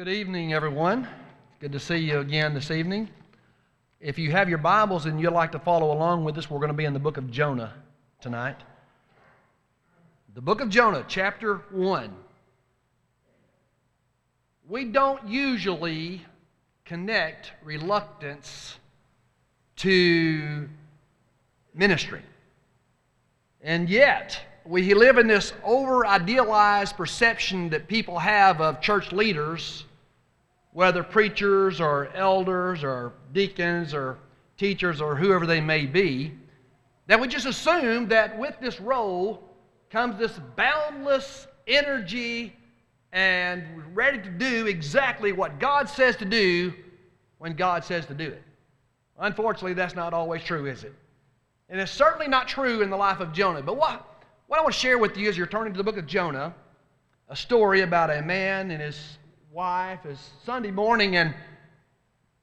Good evening, everyone. Good to see you again this evening. If you have your Bibles and you'd like to follow along with us, we're going to be in the book of Jonah tonight. The book of Jonah, chapter 1. We don't usually connect reluctance to ministry. And yet, we live in this over idealized perception that people have of church leaders, whether preachers or elders or deacons or teachers or whoever they may be, that we just assume that with this role comes this boundless energy and ready to do exactly what God says to do when God says to do it. Unfortunately, that's not always true, is it? And it's certainly not true in the life of Jonah. But what, what I want to share with you as you're turning to the book of Jonah, a story about a man and his wife. It's Sunday morning, and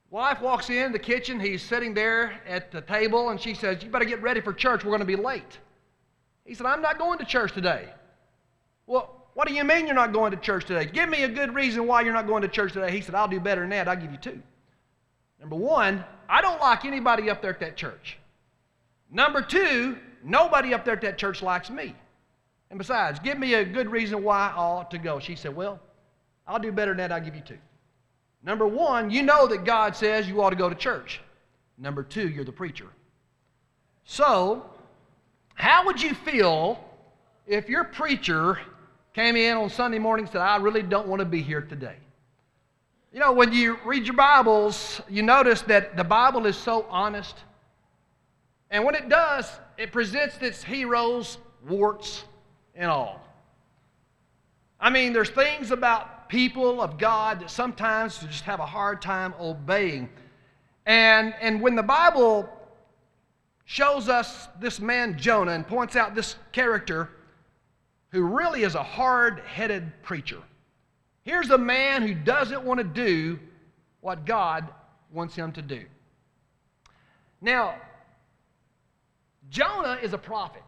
wife walks in the kitchen. He's sitting there at the table, and she says, You better get ready for church. We're going to be late. He said, I'm not going to church today. Well, what do you mean you're not going to church today? Give me a good reason why you're not going to church today. He said, I'll do better than that. I'll give you two. Number one, I don't like anybody up there at that church. Number two, nobody up there at that church likes me. And besides, give me a good reason why I ought to go. She said, Well, I'll do better than that. I'll give you two. Number one, you know that God says you ought to go to church. Number two, you're the preacher. So, how would you feel if your preacher came in on Sunday morning and said, I really don't want to be here today? You know, when you read your Bibles, you notice that the Bible is so honest. And when it does, it presents its heroes, warts and all. I mean, there's things about people of God that sometimes just have a hard time obeying. And, and when the Bible shows us this man Jonah and points out this character who really is a hard headed preacher, here's a man who doesn't want to do what God wants him to do. Now, Jonah is a prophet.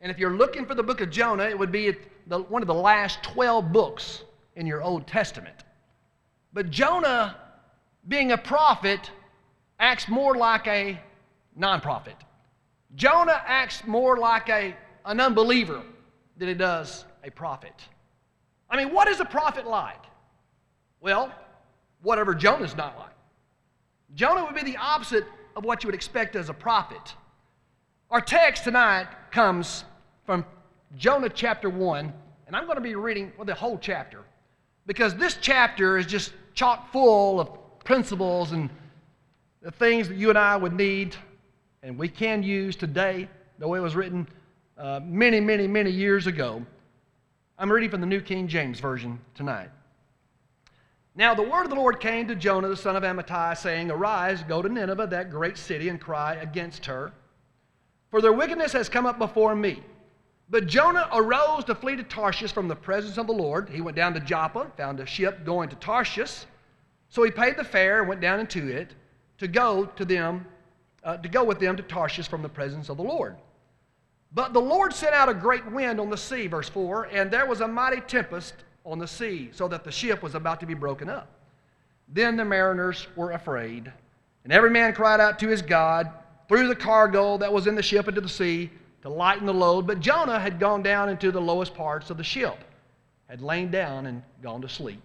And if you're looking for the book of Jonah, it would be the, one of the last 12 books in your Old Testament. But Jonah, being a prophet, acts more like a non prophet. Jonah acts more like a, an unbeliever than he does a prophet. I mean, what is a prophet like? Well, whatever Jonah's not like. Jonah would be the opposite of what you would expect as a prophet. Our text tonight comes from Jonah chapter 1, and I'm going to be reading well, the whole chapter because this chapter is just chock full of principles and the things that you and I would need and we can use today, way it was written uh, many, many, many years ago. I'm reading from the New King James Version tonight. Now the word of the Lord came to Jonah the son of Amittai, saying, Arise, go to Nineveh, that great city, and cry against her for their wickedness has come up before me. But Jonah arose to flee to Tarshish from the presence of the Lord. He went down to Joppa, found a ship going to Tarshish. So he paid the fare and went down into it to go to them, uh, to go with them to Tarshish from the presence of the Lord. But the Lord sent out a great wind on the sea, verse 4, and there was a mighty tempest on the sea, so that the ship was about to be broken up. Then the mariners were afraid, and every man cried out to his God threw the cargo that was in the ship into the sea to lighten the load, but Jonah had gone down into the lowest parts of the ship, had lain down and gone to sleep.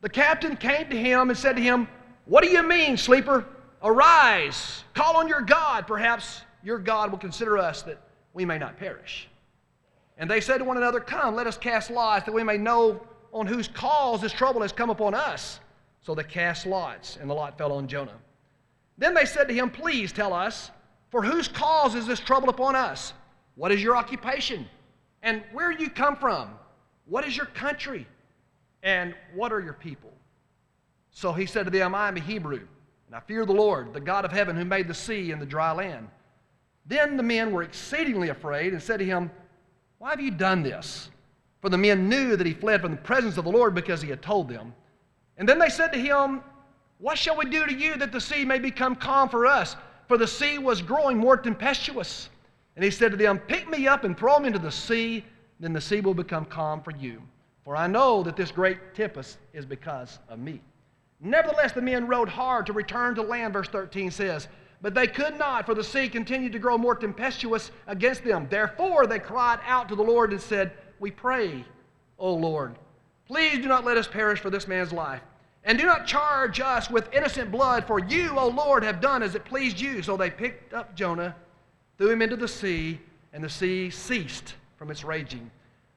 The captain came to him and said to him, What do you mean, sleeper? Arise, call on your God. Perhaps your God will consider us that we may not perish. And they said to one another, Come, let us cast lots that we may know on whose cause this trouble has come upon us. So they cast lots, and the lot fell on Jonah. Then they said to him, Please tell us, for whose cause is this trouble upon us? What is your occupation? And where you come from? What is your country? And what are your people? So he said to them, I am a Hebrew, and I fear the Lord, the God of heaven, who made the sea and the dry land. Then the men were exceedingly afraid and said to him, Why have you done this? For the men knew that he fled from the presence of the Lord because he had told them. And then they said to him, what shall we do to you that the sea may become calm for us? For the sea was growing more tempestuous. And he said to them, Pick me up and throw me into the sea, then the sea will become calm for you. for I know that this great tempest is because of me. Nevertheless, the men rowed hard to return to land, verse 13 says. But they could not, for the sea continued to grow more tempestuous against them. Therefore, they cried out to the Lord and said, We pray, O Lord, please do not let us perish for this man's life. And do not charge us with innocent blood, for you, O Lord, have done as it pleased you. So they picked up Jonah, threw him into the sea, and the sea ceased from its raging.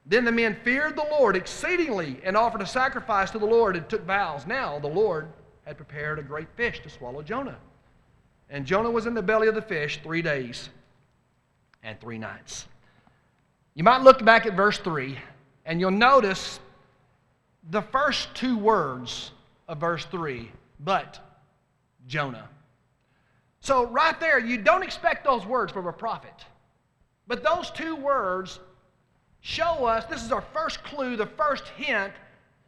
Then the men feared the Lord exceedingly and offered a sacrifice to the Lord and took vows. Now the Lord had prepared a great fish to swallow Jonah. And Jonah was in the belly of the fish three days and three nights. You might look back at verse 3 and you'll notice the first two words of verse 3 but Jonah. So, right there, you don't expect those words from a prophet. But those two words show us this is our first clue, the first hint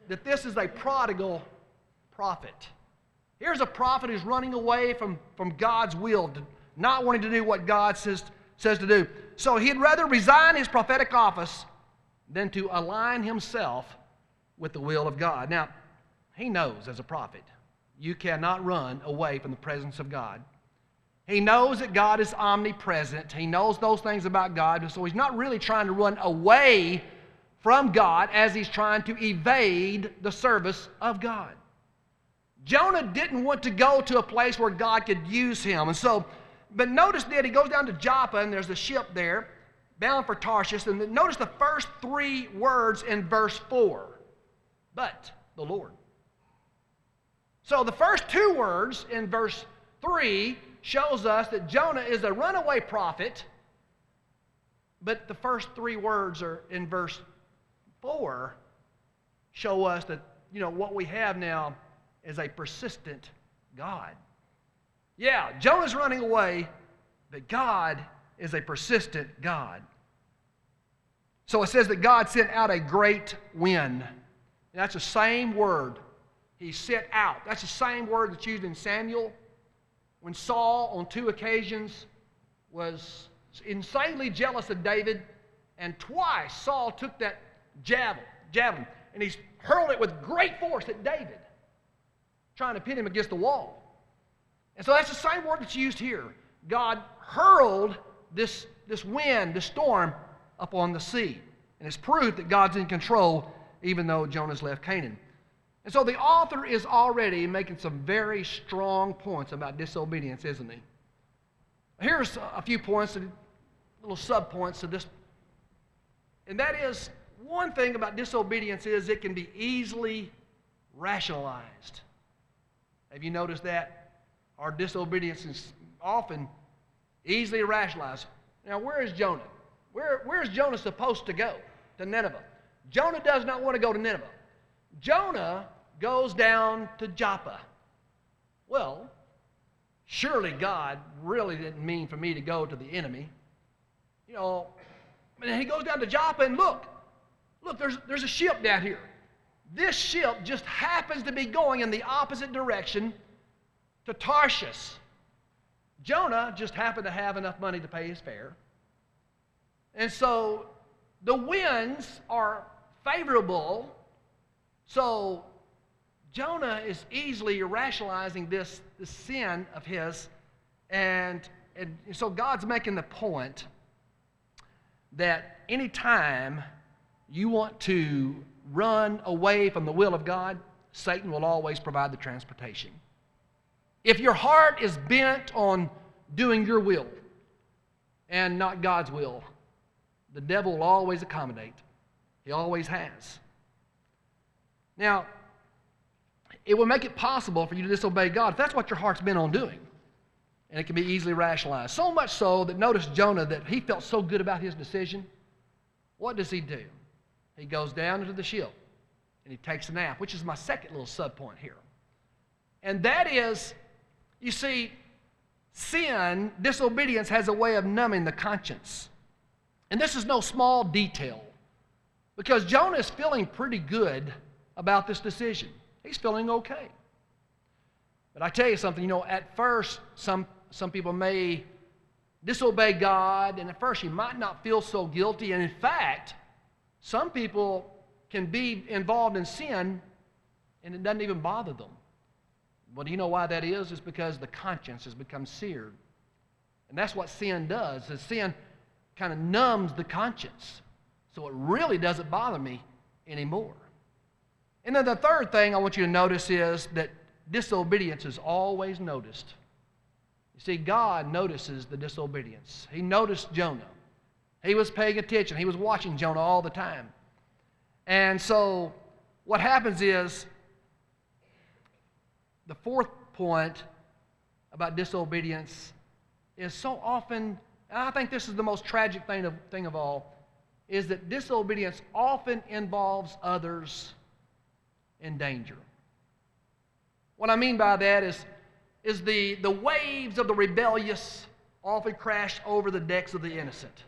that this is a prodigal prophet. Here's a prophet who's running away from, from God's will, not wanting to do what God says, says to do. So he'd rather resign his prophetic office than to align himself with the will of God. Now, he knows as a prophet, you cannot run away from the presence of God. He knows that God is omnipresent. He knows those things about God. So he's not really trying to run away from God as he's trying to evade the service of God. Jonah didn't want to go to a place where God could use him. And so, but notice that he goes down to Joppa and there's a ship there bound for Tarshish. And notice the first three words in verse 4 but the Lord. So the first two words in verse 3 shows us that Jonah is a runaway prophet, but the first three words are in verse 4 show us that, you know, what we have now is a persistent God. Yeah, Jonah's running away, but God is a persistent God. So it says that God sent out a great wind. And that's the same word. He set out. That's the same word that's used in Samuel when Saul, on two occasions, was insanely jealous of David, and twice Saul took that javelin, and he hurled it with great force at David, trying to pin him against the wall. And so that's the same word that's used here. God hurled this, this wind, this storm, upon the sea. And it's proof that God's in control, even though Jonah's left Canaan. And so the author is already making some very strong points about disobedience, isn't he? Here's a few points, little subpoints to this. And that is one thing about disobedience is it can be easily rationalized. Have you noticed that? Our disobedience is often easily rationalized. Now, where is Jonah? Where, where is Jonah supposed to go? To Nineveh. Jonah does not want to go to Nineveh. Jonah goes down to Joppa. Well, surely God really didn't mean for me to go to the enemy. You know, and he goes down to Joppa and look, look, there's, there's a ship down here. This ship just happens to be going in the opposite direction to Tarshish. Jonah just happened to have enough money to pay his fare. And so the winds are favorable. So Jonah is easily rationalizing this, this sin of his. And, and so God's making the point that anytime you want to run away from the will of God, Satan will always provide the transportation. If your heart is bent on doing your will and not God's will, the devil will always accommodate. He always has. Now, it will make it possible for you to disobey God if that's what your heart's been on doing. And it can be easily rationalized. So much so that notice Jonah that he felt so good about his decision. What does he do? He goes down into the ship and he takes a nap, which is my second little sub point here. And that is, you see, sin, disobedience, has a way of numbing the conscience. And this is no small detail because Jonah is feeling pretty good about this decision. He's feeling okay. But I tell you something, you know, at first, some, some people may disobey God, and at first you might not feel so guilty. And in fact, some people can be involved in sin and it doesn't even bother them. Well, do you know why that is? It's because the conscience has become seared. And that's what sin does. Is sin kind of numbs the conscience. So it really doesn't bother me anymore. And then the third thing I want you to notice is that disobedience is always noticed. You see, God notices the disobedience. He noticed Jonah. He was paying attention. He was watching Jonah all the time. And so what happens is the fourth point about disobedience is so often, and I think this is the most tragic thing of, thing of all, is that disobedience often involves others in danger. What I mean by that is, is the, the waves of the rebellious often crash over the decks of the innocent.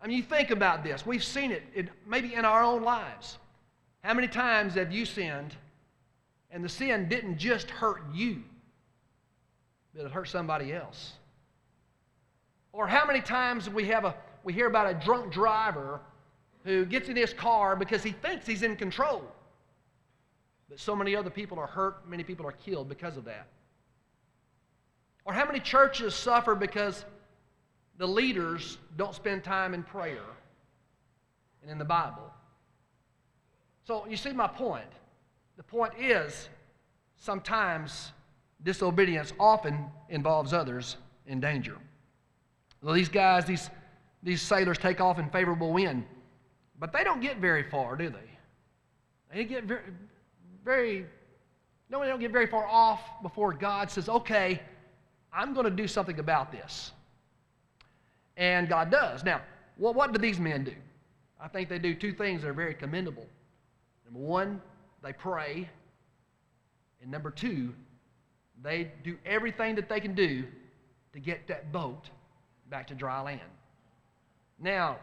I mean, you think about this. We've seen it in, maybe in our own lives. How many times have you sinned and the sin didn't just hurt you, but it hurt somebody else? Or how many times we have a we hear about a drunk driver who gets in his car because he thinks he's in control. But so many other people are hurt, many people are killed because of that. Or how many churches suffer because the leaders don't spend time in prayer and in the Bible. So you see my point. The point is sometimes disobedience often involves others in danger. Well, these guys, these, these sailors take off in favorable wind, but they don't get very far, do they? They get very, very no, they don't get very far off before God says, okay, I'm going to do something about this. And God does. Now, what, what do these men do? I think they do two things that are very commendable. Number one, they pray. And number two, they do everything that they can do to get that boat back to dry land. Now,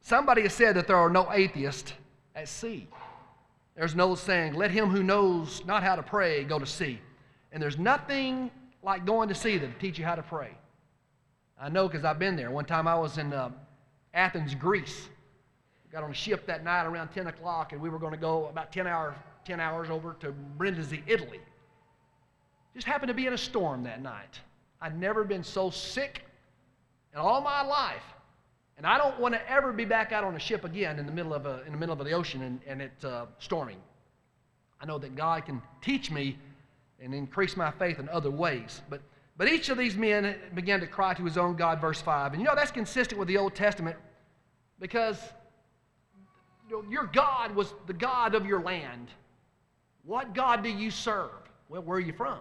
somebody has said that there are no atheists at sea. There's an old saying, let him who knows not how to pray go to sea. And there's nothing like going to sea to teach you how to pray. I know because I've been there. One time I was in uh, Athens, Greece. Got on a ship that night around 10 o'clock, and we were going to go about 10 hours, 10 hours over to Brindisi, Italy. Just happened to be in a storm that night. I'd never been so sick in all my life. And I don't want to ever be back out on a ship again in the middle of, a, in the, middle of the ocean and, and it uh, storming. I know that God can teach me and increase my faith in other ways. But but each of these men began to cry to his own God, verse 5. And you know, that's consistent with the Old Testament because your God was the God of your land. What God do you serve? Well, where are you from?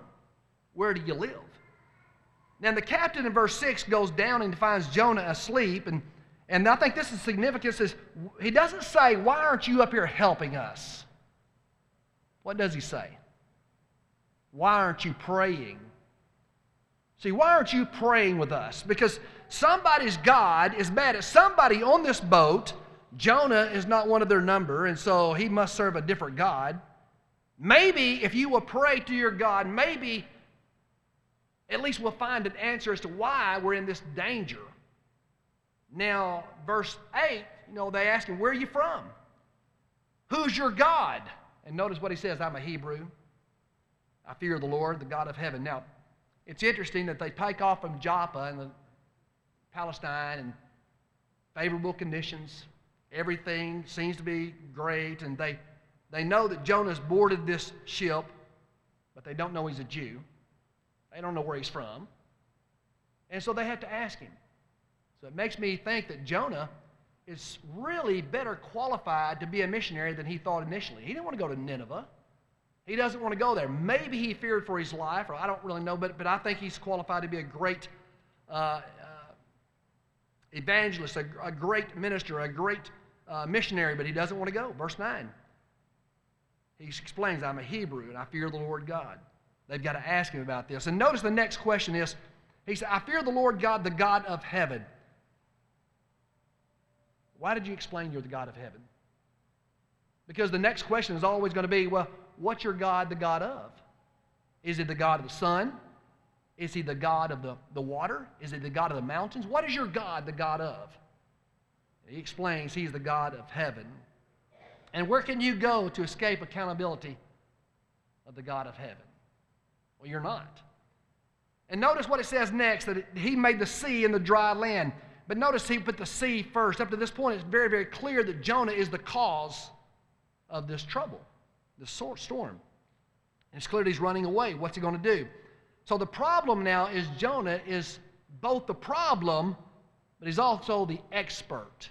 Where do you live? Now, the captain in verse 6 goes down and finds Jonah asleep. And, and I think this is significant. is he doesn't say, Why aren't you up here helping us? What does he say? Why aren't you praying? See, why aren't you praying with us? Because somebody's God is mad at somebody on this boat. Jonah is not one of their number, and so he must serve a different God. Maybe if you will pray to your God, maybe at least we'll find an answer as to why we're in this danger. Now, verse 8, you know, they ask him, Where are you from? Who's your God? And notice what he says I'm a Hebrew. I fear the Lord, the God of heaven. Now, it's interesting that they take off from Joppa the Palestine and favorable conditions. Everything seems to be great, and they, they know that Jonah's boarded this ship, but they don't know he's a Jew. They don't know where he's from. And so they have to ask him. So it makes me think that Jonah is really better qualified to be a missionary than he thought initially. He didn't want to go to Nineveh. He doesn't want to go there. Maybe he feared for his life, or I don't really know, but, but I think he's qualified to be a great uh, uh, evangelist, a, a, great minister, a great uh, missionary, but he doesn't want to go. Verse 9. He explains, I'm a Hebrew and I fear the Lord God. They've got to ask him about this. And notice the next question is He said, I fear the Lord God, the God of heaven. Why did you explain you're the God of heaven? Because the next question is always going to be, well, what's your God the God of? Is it the God of the sun? Is he the God of the, the water? Is he the God of the mountains? What is your God the God of? He explains he's the God of heaven. And where can you go to escape accountability of the God of heaven? Well, you're not. And notice what it says next that he made the sea and the dry land. But notice he put the sea first. Up to this point, it's very, very clear that Jonah is the cause of this trouble, this storm. And it's clear he's running away. What's he going to do? So the problem now is Jonah is both the problem, but he's also the expert.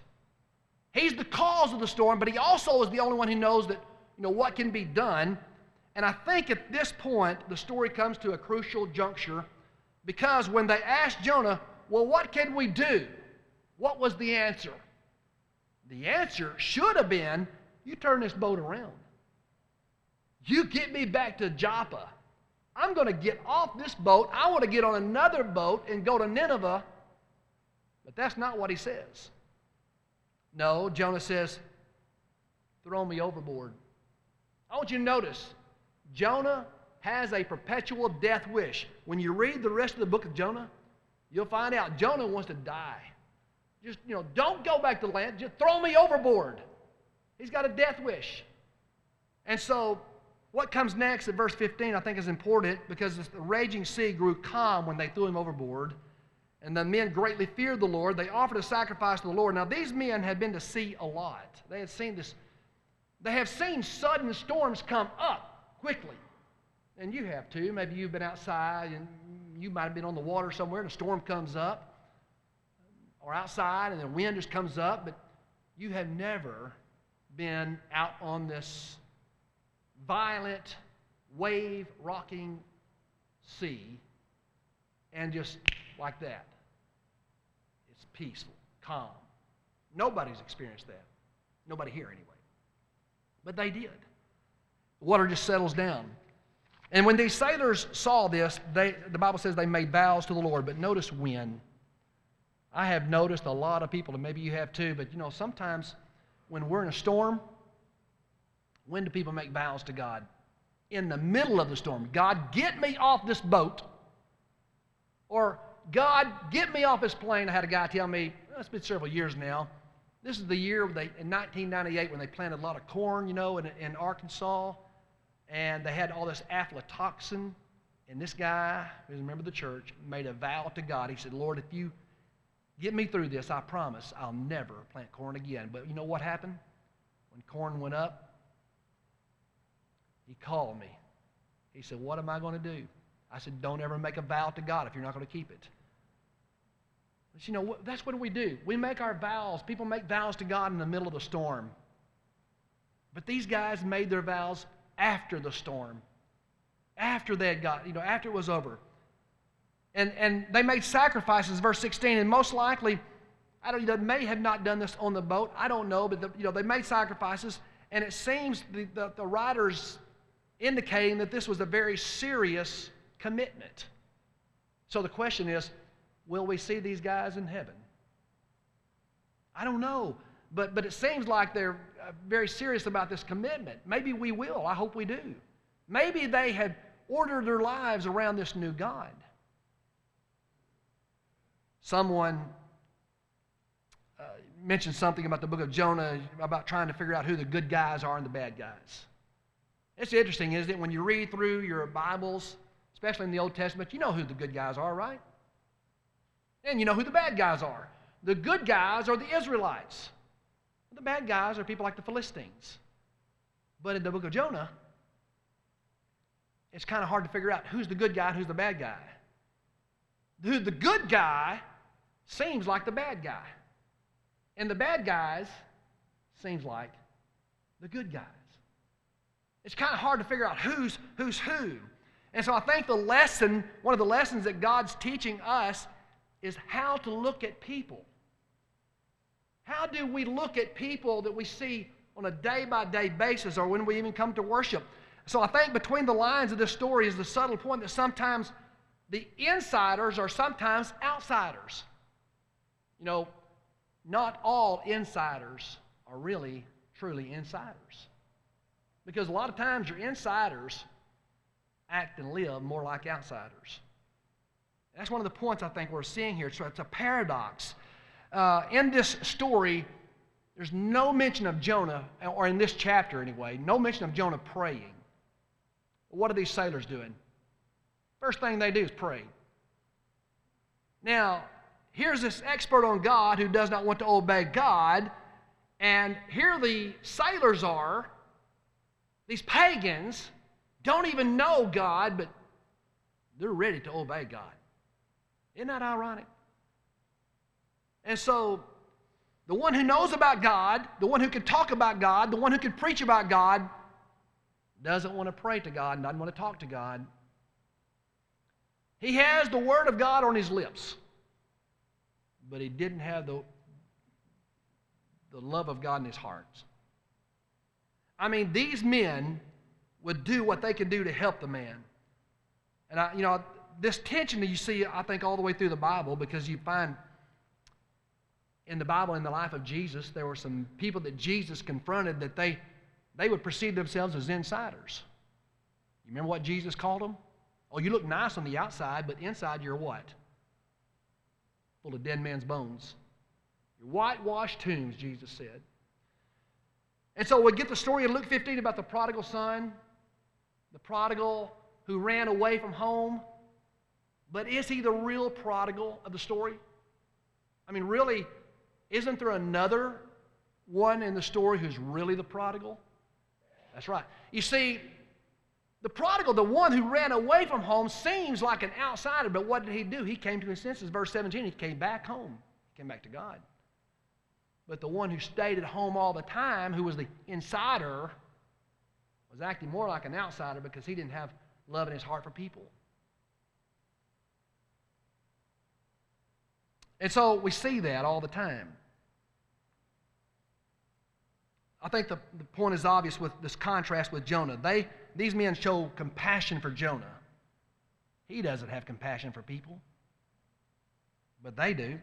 He's the cause of the storm, but he also is the only one who knows that, you know, what can be done. And I think at this point, the story comes to a crucial juncture because when they asked Jonah, well, what can we do? What was the answer? The answer should have been, you turn this boat around. You get me back to Joppa. I'm going to get off this boat. I want to get on another boat and go to Nineveh. But that's not what he says. No, Jonah says, throw me overboard. I want you to notice, Jonah has a perpetual death wish. When you read the rest of the book of Jonah, you'll find out Jonah wants to die. Just, you know, don't go back to land. Just throw me overboard. He's got a death wish. And so, what comes next at verse 15 I think is important because the raging sea grew calm when they threw him overboard. And the men greatly feared the Lord. They offered a sacrifice to the Lord. Now, these men had been to sea a lot. They had seen this, they have seen sudden storms come up quickly. And you have too. Maybe you've been outside and you might have been on the water somewhere and a storm comes up, or outside and the wind just comes up, but you have never been out on this violent, wave rocking sea and just like that. It's peaceful, calm. Nobody's experienced that. Nobody here, anyway. But they did. The water just settles down. And when these sailors saw this, they, the Bible says they made vows to the Lord. But notice when. I have noticed a lot of people, and maybe you have too, but you know, sometimes when we're in a storm, when do people make vows to God? In the middle of the storm. God, get me off this boat. Or, God, get me off this plane. I had a guy tell me, it's been several years now. This is the year they, in 1998 when they planted a lot of corn, you know, in, in Arkansas and they had all this aflatoxin. And this guy, who's a member of the church, made a vow to God. He said, Lord, if you get me through this, I promise I'll never plant corn again. But you know what happened? When corn went up, he called me. He said, What am I going to do? I said, Don't ever make a vow to God if you're not going to keep it. But you know, that's what we do. We make our vows. People make vows to God in the middle of the storm. But these guys made their vows after the storm, after they had got, you know, after it was over. And, and they made sacrifices, verse 16, and most likely, I don't, they may have not done this on the boat. I don't know, but the, you know, they made sacrifices, and it seems the, the, the writers indicating that this was a very serious commitment. So the question is, will we see these guys in heaven? I don't know. But, but it seems like they're uh, very serious about this commitment. Maybe we will. I hope we do. Maybe they had ordered their lives around this new God. Someone uh, mentioned something about the book of Jonah about trying to figure out who the good guys are and the bad guys. It's interesting, isn't it? When you read through your Bibles, especially in the Old Testament, you know who the good guys are, right? And you know who the bad guys are. The good guys are the Israelites. The bad guys are people like the Philistines. But in the book of Jonah, it's kind of hard to figure out who's the good guy and who's the bad guy. Who the good guy seems like the bad guy. And the bad guys seems like the good guys. It's kind of hard to figure out who's who's who. And so I think the lesson, one of the lessons that God's teaching us is how to look at people. How do we look at people that we see on a day by day basis or when we even come to worship? So I think between the lines of this story is the subtle point that sometimes the insiders are sometimes outsiders. You know, not all insiders are really, truly insiders. Because a lot of times your insiders act and live more like outsiders. That's one of the points I think we're seeing here. So it's a paradox uh, in this story, there's no mention of Jonah, or in this chapter anyway, no mention of Jonah praying. What are these sailors doing? First thing they do is pray. Now, here's this expert on God who does not want to obey God, and here the sailors are, these pagans, don't even know God, but they're ready to obey God. Isn't that ironic? And so, the one who knows about God, the one who can talk about God, the one who can preach about God, doesn't want to pray to God doesn't want to talk to God. He has the Word of God on his lips, but he didn't have the, the love of God in his heart. I mean, these men would do what they could do to help the man. And, I, you know, this tension that you see, I think, all the way through the Bible because you find in the Bible, in the life of Jesus, there were some people that Jesus confronted that they, they would perceive themselves as insiders. You remember what Jesus called them? Oh, you look nice on the outside, but inside you're what? Full of dead men's bones. You're whitewashed tombs, Jesus said. And so we get the story in Luke 15 about the prodigal son, the prodigal who ran away from home. But is he the real prodigal of the story? I mean, really, isn't there another one in the story who's really the prodigal? That's right. You see, the prodigal, the one who ran away from home, seems like an outsider, but what did he do? He came to his senses. Verse 17, he came back home, he came back to God. But the one who stayed at home all the time, who was the insider, was acting more like an outsider because he didn't have love in his heart for people. And so we see that all the time. I think the, the point is obvious with this contrast with Jonah. They, these men show compassion for Jonah. He doesn't have compassion for people, but they do.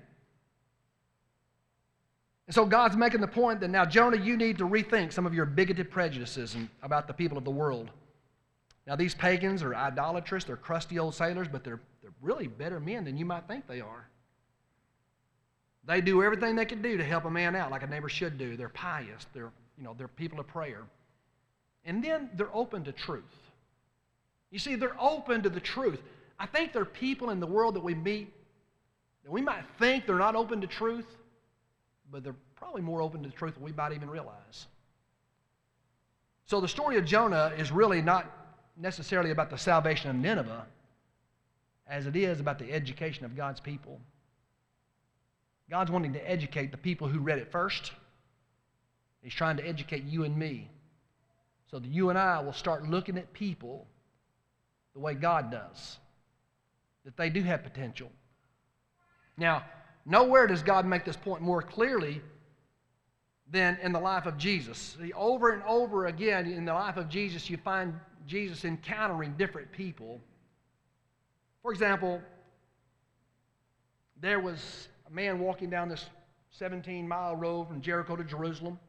And so God's making the point that now, Jonah, you need to rethink some of your bigoted prejudices about the people of the world. Now, these pagans are idolatrous, they're crusty old sailors, but they're, they're really better men than you might think they are. They do everything they can do to help a man out, like a neighbor should do. They're pious, they're, you know, they're people of prayer. And then they're open to truth. You see, they're open to the truth. I think there are people in the world that we meet that we might think they're not open to truth, but they're probably more open to the truth than we might even realize. So the story of Jonah is really not necessarily about the salvation of Nineveh as it is about the education of God's people. God's wanting to educate the people who read it first. He's trying to educate you and me so that you and I will start looking at people the way God does, that they do have potential. Now, nowhere does God make this point more clearly than in the life of Jesus. See, over and over again in the life of Jesus, you find Jesus encountering different people. For example, there was a man walking down this 17 mile road from Jericho to Jerusalem.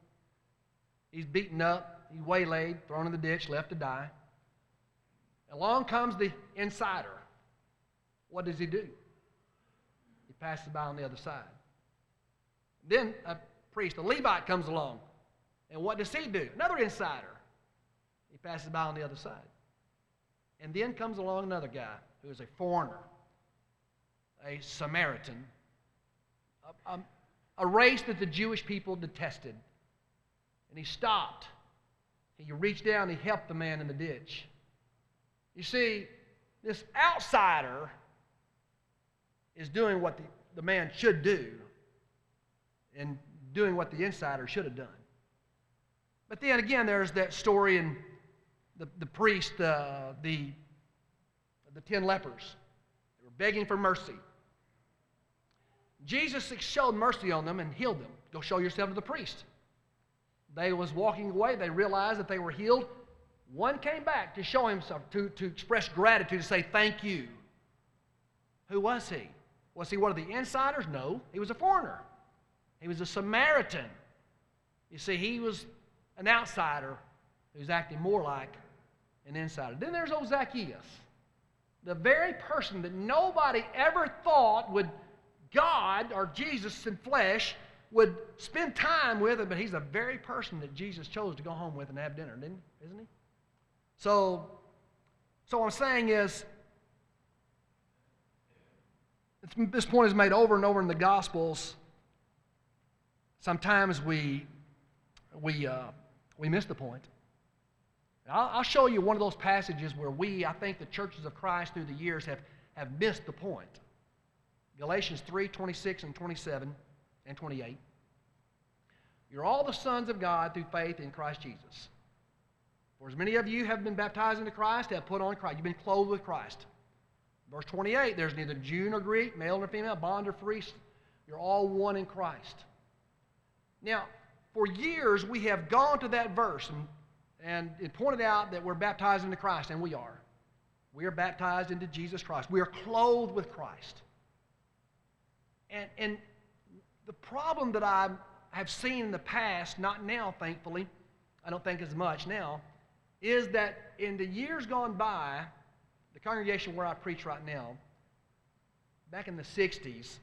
He's beaten up, he's waylaid, thrown in the ditch, left to die. Along comes the insider. What does he do? He passes by on the other side. Then a priest, a Levite, comes along. And what does he do? Another insider. He passes by on the other side. And then comes along another guy who is a foreigner, a Samaritan, a, a, a race that the Jewish people detested. And he stopped. He reached down, he helped the man in the ditch. You see, this outsider is doing what the, the man should do and doing what the insider should have done. But then again, there's that story in the, the priest, uh, the, the ten lepers. They were begging for mercy. Jesus showed mercy on them and healed them. Go show yourself to the priest. They was walking away. They realized that they were healed. One came back to show himself, to, to express gratitude, to say thank you. Who was he? Was he one of the insiders? No, he was a foreigner. He was a Samaritan. You see, he was an outsider who's acting more like an insider. Then there's old Zacchaeus, the very person that nobody ever thought would God or Jesus in flesh would spend time with him, but he's the very person that Jesus chose to go home with and have dinner, didn't, he? isn't he? So, so what I'm saying is, this point is made over and over in the Gospels. Sometimes we, we, uh, we miss the point. I'll, I'll show you one of those passages where we, I think the churches of Christ through the years have, have missed the point. Galatians 3 26 and 27 and 28. You're all the sons of God through faith in Christ Jesus. For as many of you have been baptized into Christ, have put on Christ. You've been clothed with Christ. Verse 28 there's neither Jew nor Greek, male nor female, bond or free. You're all one in Christ. Now, for years we have gone to that verse and, and it pointed out that we're baptized into Christ, and we are. We are baptized into Jesus Christ. We are clothed with Christ. And, and the problem that I have seen in the past, not now, thankfully, I don't think as much now, is that in the years gone by, the congregation where I preach right now, back in the 60s,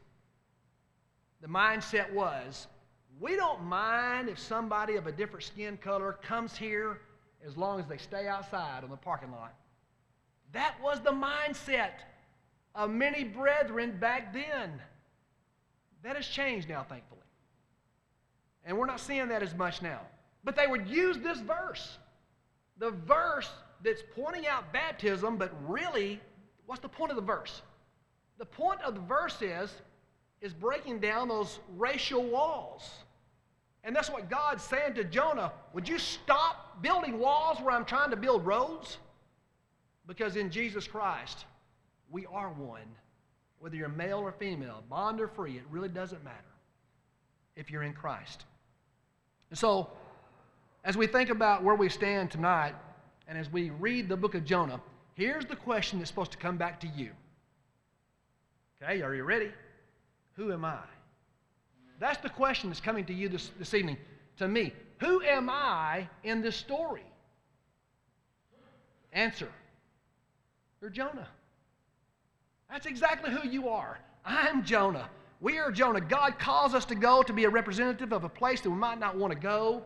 the mindset was we don't mind if somebody of a different skin color comes here as long as they stay outside on the parking lot. That was the mindset of many brethren back then. That has changed now, thankfully. And we're not seeing that as much now. But they would use this verse, the verse that's pointing out baptism, but really, what's the point of the verse? The point of the verse is, is breaking down those racial walls. And that's what God's saying to Jonah. Would you stop building walls where I'm trying to build roads? Because in Jesus Christ, we are one whether you're male or female, bond or free, it really doesn't matter if you're in Christ. And so, as we think about where we stand tonight, and as we read the book of Jonah, here's the question that's supposed to come back to you. Okay, are you ready? Who am I? That's the question that's coming to you this, this evening, to me. Who am I in this story? Answer. You're Jonah. That's exactly who you are. I'm Jonah. We are Jonah. God calls us to go to be a representative of a place that we might not want to go.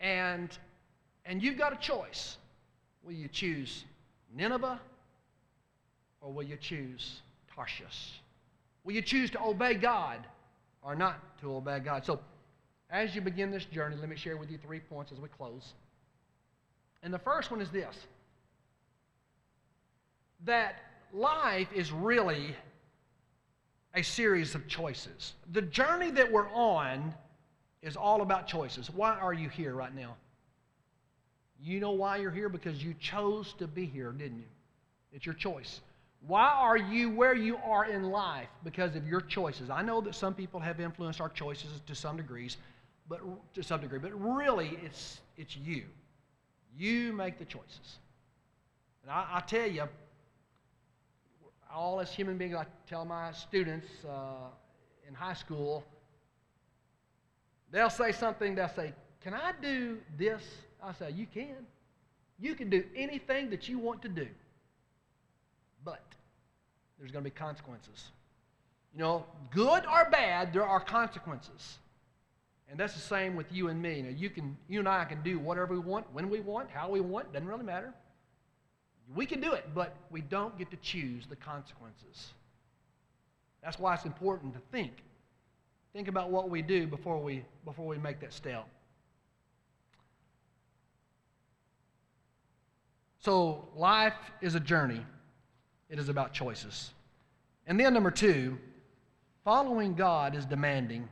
And, and you've got a choice. Will you choose Nineveh or will you choose Tarshish? Will you choose to obey God or not to obey God? So, as you begin this journey, let me share with you three points as we close. And the first one is this that life is really a series of choices. The journey that we're on is all about choices. Why are you here right now? You know why you're here? Because you chose to be here, didn't you? It's your choice. Why are you where you are in life? Because of your choices. I know that some people have influenced our choices to some degrees, but to some degree, but really it's it's you. You make the choices. And I, I tell you, all as human beings, I tell my students uh, in high school, they'll say something, they'll say, Can I do this? I say, You can. You can do anything that you want to do. But there's going to be consequences. You know, good or bad, there are consequences. And that's the same with you and me. Now, you, can, you and I can do whatever we want, when we want, how we want, doesn't really matter. We can do it, but we don't get to choose the consequences. That's why it's important to think. Think about what we do before we, before we make that step. So, life is a journey, it is about choices. And then, number two, following God is demanding,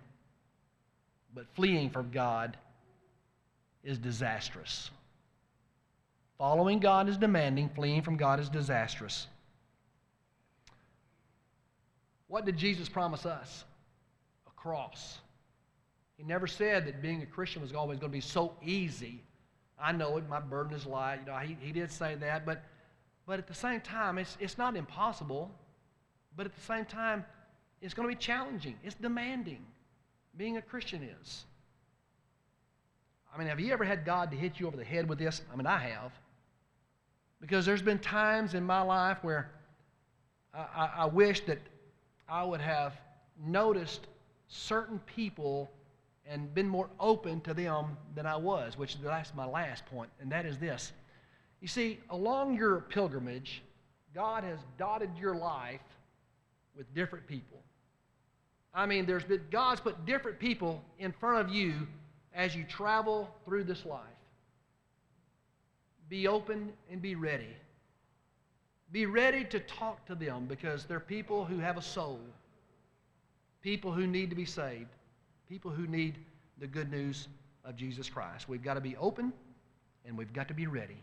but fleeing from God is disastrous. Following God is demanding, fleeing from God is disastrous. What did Jesus promise us? A cross. He never said that being a Christian was always going to be so easy. I know it, my burden is light. You know, he, he did say that, but, but at the same time, it's, it's not impossible. But at the same time, it's going to be challenging. It's demanding. Being a Christian is. I mean, have you ever had God to hit you over the head with this? I mean, I have. Because there's been times in my life where I, I, I wish that I would have noticed certain people and been more open to them than I was, which that's my last point, and that is this. You see, along your pilgrimage, God has dotted your life with different people. I mean, there's been, God's put different people in front of you as you travel through this life. Be open and be ready. Be ready to talk to them because they're people who have a soul, people who need to be saved, people who need the good news of Jesus Christ. We've got to be open and we've got to be ready.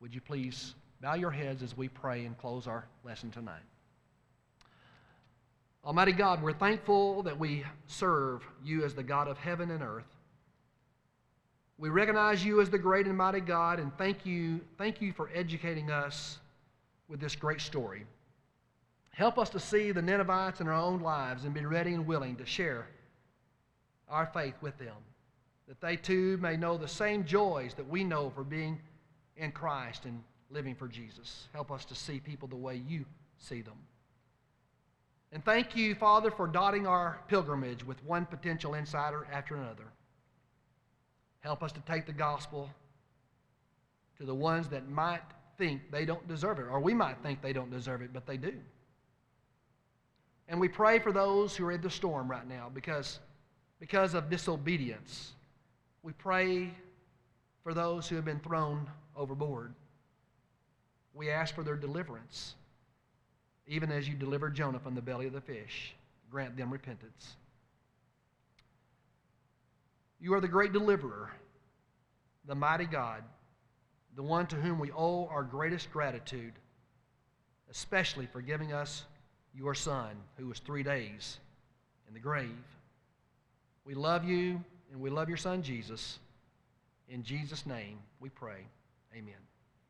Would you please bow your heads as we pray and close our lesson tonight? Almighty God, we're thankful that we serve you as the God of heaven and earth. We recognize you as the great and mighty God and thank you, thank you for educating us with this great story. Help us to see the Ninevites in our own lives and be ready and willing to share our faith with them, that they too may know the same joys that we know for being in Christ and living for Jesus. Help us to see people the way you see them. And thank you, Father, for dotting our pilgrimage with one potential insider after another. Help us to take the gospel to the ones that might think they don't deserve it, or we might think they don't deserve it, but they do. And we pray for those who are in the storm right now because, because of disobedience. We pray for those who have been thrown overboard. We ask for their deliverance, even as you delivered Jonah from the belly of the fish. Grant them repentance. You are the great deliverer, the mighty God the one to whom we owe our greatest gratitude, especially for giving us your Son, who was three days in the grave. We love you and we love your Son, Jesus. In Jesus' name we pray. Amen.